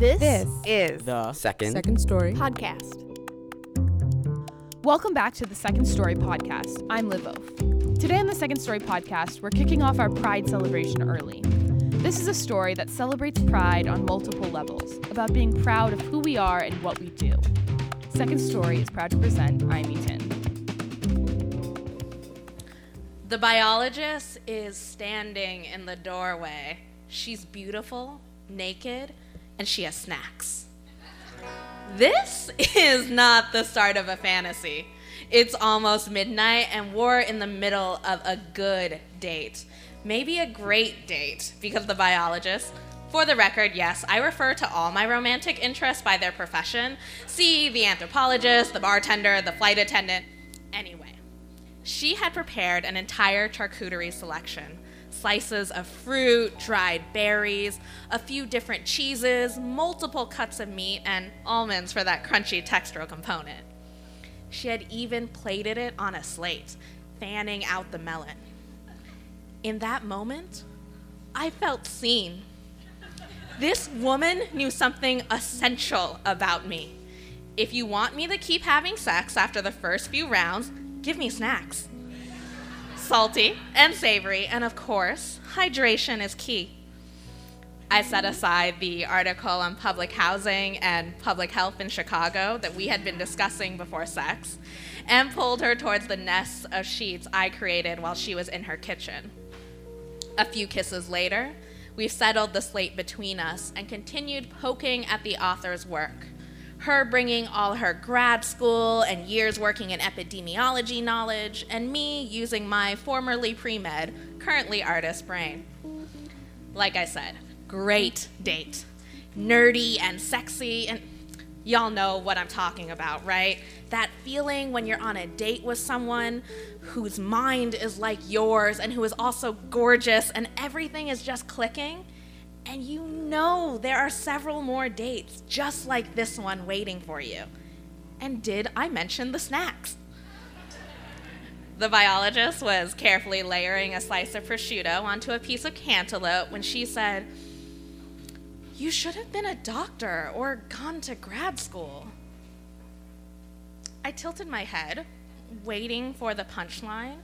This, This is The Second. second story. podcast. Welcome back to the Second Story podcast. I'm Liv Oaf. Today on the Second Story podcast, we're kicking off our Pride celebration early. This is a story that celebrates pride on multiple levels, about being proud of who we are and what we do. Second Story is proud to present I'm Eaton. The biologist is standing in the doorway. She's beautiful, naked, and she has snacks. This is not the start of a fantasy. It's almost midnight, and we're in the middle of a good date. Maybe a great date, because the biologist, for the record, yes, I refer to all my romantic interests by their profession. See the anthropologist, the bartender, the flight attendant. Anyway, she had prepared an entire charcuterie selection slices of fruit, dried berries, a few different cheeses, multiple cuts of meat, and almonds for that crunchy textural component. She had even plated it on a slate, fanning out the melon. In that moment, I felt seen. This woman knew something essential about me. If you want me to keep having sex after the first few rounds, give me snacks. Salty and savory, and of course, hydration is key. I set aside the article on public housing and public health in Chicago that we had been discussing before sex and pulled her towards the nest of sheets I created while she was in her kitchen. A few kisses later, we settled the slate between us and continued poking at the author's work. Her bringing all her grad school and years working in epidemiology knowledge, and me using my formerly pre med, currently artist brain. Like I said, great date. Nerdy and sexy, and y'all know what I'm talking about, right? That feeling when you're on a date with someone whose mind is like yours and who is also gorgeous and everything is just clicking. And you know there are several more dates just like this one waiting for you. And did I mention the snacks? The biologist was carefully layering a slice of prosciutto onto a piece of cantaloupe when she said, You should have been a doctor or gone to grad school. I tilted my head, waiting for the punchline.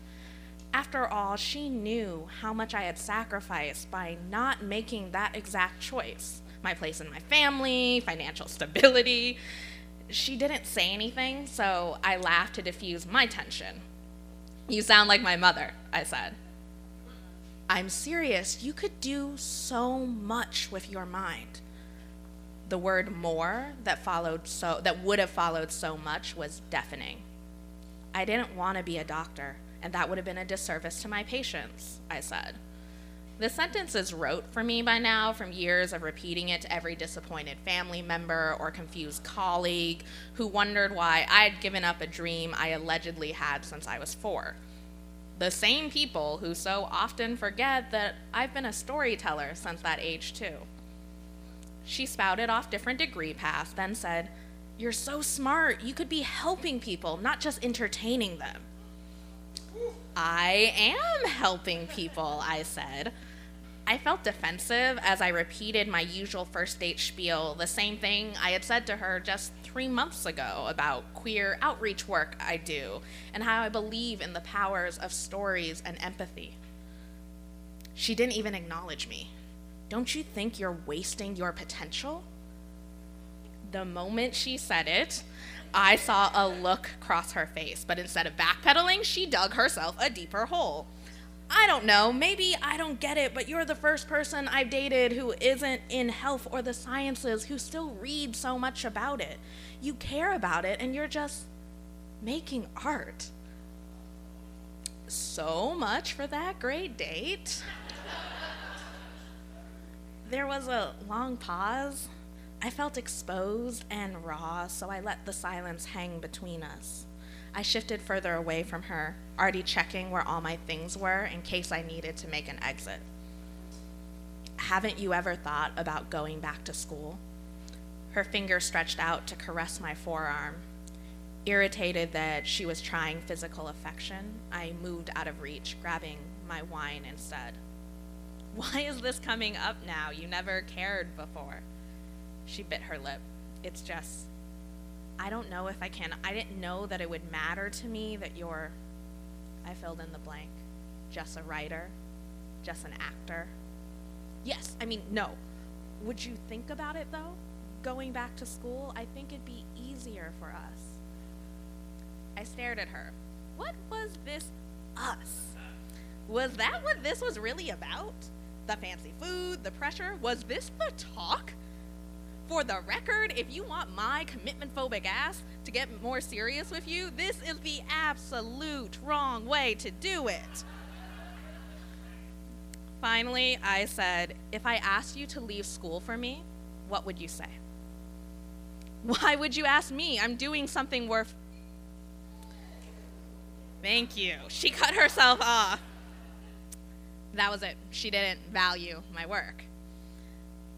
After all, she knew how much I had sacrificed by not making that exact choice my place in my family, financial stability. She didn't say anything, so I laughed to diffuse my tension. You sound like my mother, I said. I'm serious. You could do so much with your mind. The word more that followed so that would have followed so much was deafening. I didn't want to be a doctor, and that would have been a disservice to my patients, I said. The sentence is rote for me by now from years of repeating it to every disappointed family member or confused colleague who wondered why I had given up a dream I allegedly had since I was four. The same people who so often forget that I've been a storyteller since that age, too. She spouted off different degree paths, then said, You're so smart. You could be helping people, not just entertaining them. I am helping people, I said. I felt defensive as I repeated my usual first date spiel, the same thing I had said to her just three months ago about queer outreach work I do and how I believe in the powers of stories and empathy. She didn't even acknowledge me. Don't you think you're wasting your potential? The moment she said it, I saw a look cross her face, but instead of backpedaling, she dug herself a deeper hole. I don't know, maybe I don't get it, but you're the first person I've dated who isn't in health or the sciences who still reads so much about it. You care about it, and you're just making art. So much for that great date. There was a long pause. I felt exposed and raw, so I let the silence hang between us. I shifted further away from her, already checking where all my things were in case I needed to make an exit. Haven't you ever thought about going back to school? Her finger stretched out to caress my forearm. Irritated that she was trying physical affection, I moved out of reach, grabbing my wine instead. Why is this coming up now? You never cared before. She bit her lip. It's just, I don't know if I can. I didn't know that it would matter to me that you're, I filled in the blank, just a writer, just an actor. Yes, I mean, no. Would you think about it though? Going back to school, I think it'd be easier for us. I stared at her. What was this us? Was that what this was really about? The fancy food, the pressure? Was this the talk? For the record, if you want my commitment phobic ass to get more serious with you, this is the absolute wrong way to do it. Finally, I said, If I asked you to leave school for me, what would you say? Why would you ask me? I'm doing something worth. Thank you. She cut herself off. That was it. She didn't value my work.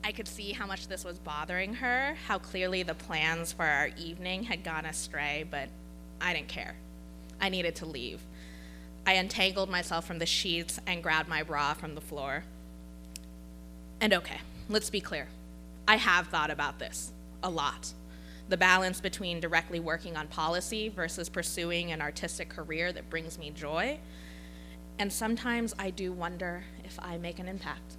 I could see how much this was bothering her, how clearly the plans for our evening had gone astray, but I didn't care. I needed to leave. I untangled myself from the sheets and grabbed my bra from the floor. And okay, let's be clear. I have thought about this a lot. The balance between directly working on policy versus pursuing an artistic career that brings me joy. And sometimes I do wonder if I make an impact.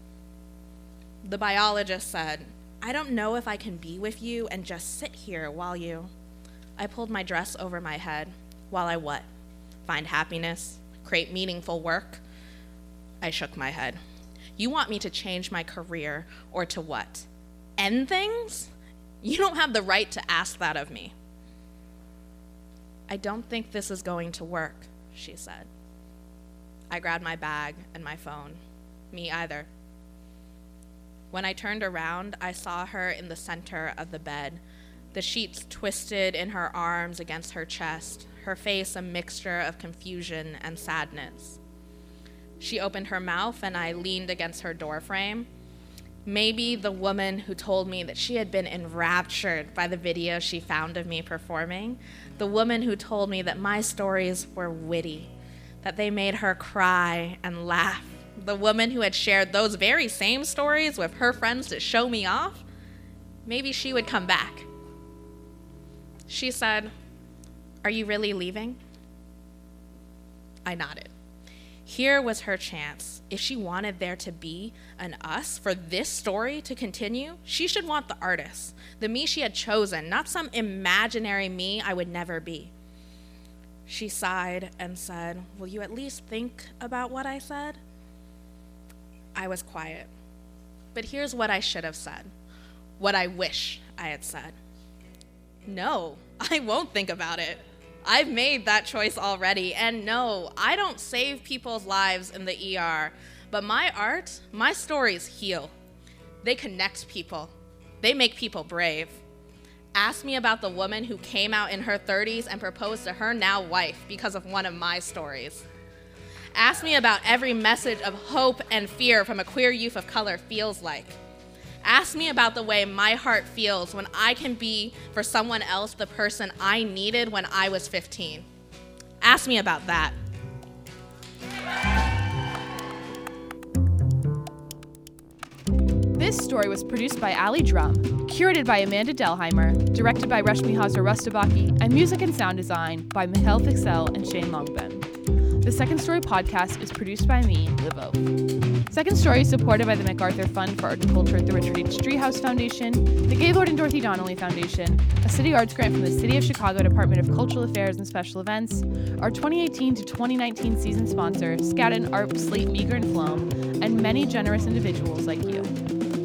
The biologist said, I don't know if I can be with you and just sit here while you. I pulled my dress over my head. While I what? Find happiness? Create meaningful work? I shook my head. You want me to change my career or to what? End things? You don't have the right to ask that of me. I don't think this is going to work, she said. I grabbed my bag and my phone. Me either. When I turned around, I saw her in the center of the bed, the sheets twisted in her arms against her chest, her face a mixture of confusion and sadness. She opened her mouth, and I leaned against her doorframe. Maybe the woman who told me that she had been enraptured by the video she found of me performing, the woman who told me that my stories were witty, that they made her cry and laugh the woman who had shared those very same stories with her friends to show me off, maybe she would come back. She said, Are you really leaving? I nodded. Here was her chance. If she wanted there to be an us for this story to continue, she should want the artist, the me she had chosen, not some imaginary me I would never be. She sighed and said, Will you at least think about what I said? I was quiet. But here's what I should have said what I wish I had said. No, I won't think about it. I've made that choice already. And no, I don't save people's lives in the ER. But my art, my stories heal. They connect people, they make people brave. Ask me about the woman who came out in her 30s and proposed to her now wife because of one of my stories. Ask me about every message of hope and fear from a queer youth of color feels like. Ask me about the way my heart feels when I can be for someone else the person I needed when I was 15. Ask me about that. This story was produced by Ali Drum, curated by Amanda Delheimer, directed by Rashmi Hazar Rustabaki, and music and sound design by Michael Fixell and Shane Longben. The Second Story podcast is produced by me, Liv Second Story is supported by the MacArthur Fund for Art and Culture at the Richard H. Driehaus Foundation, the Gaylord and Dorothy Donnelly Foundation, a city arts grant from the City of Chicago Department of Cultural Affairs and Special Events, our 2018 to 2019 season sponsor, Skadden, Arps, Slate, Meagher, and Flom, and many generous individuals like you.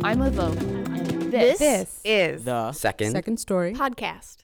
I'm Liv and this, This is The Second Second Story podcast.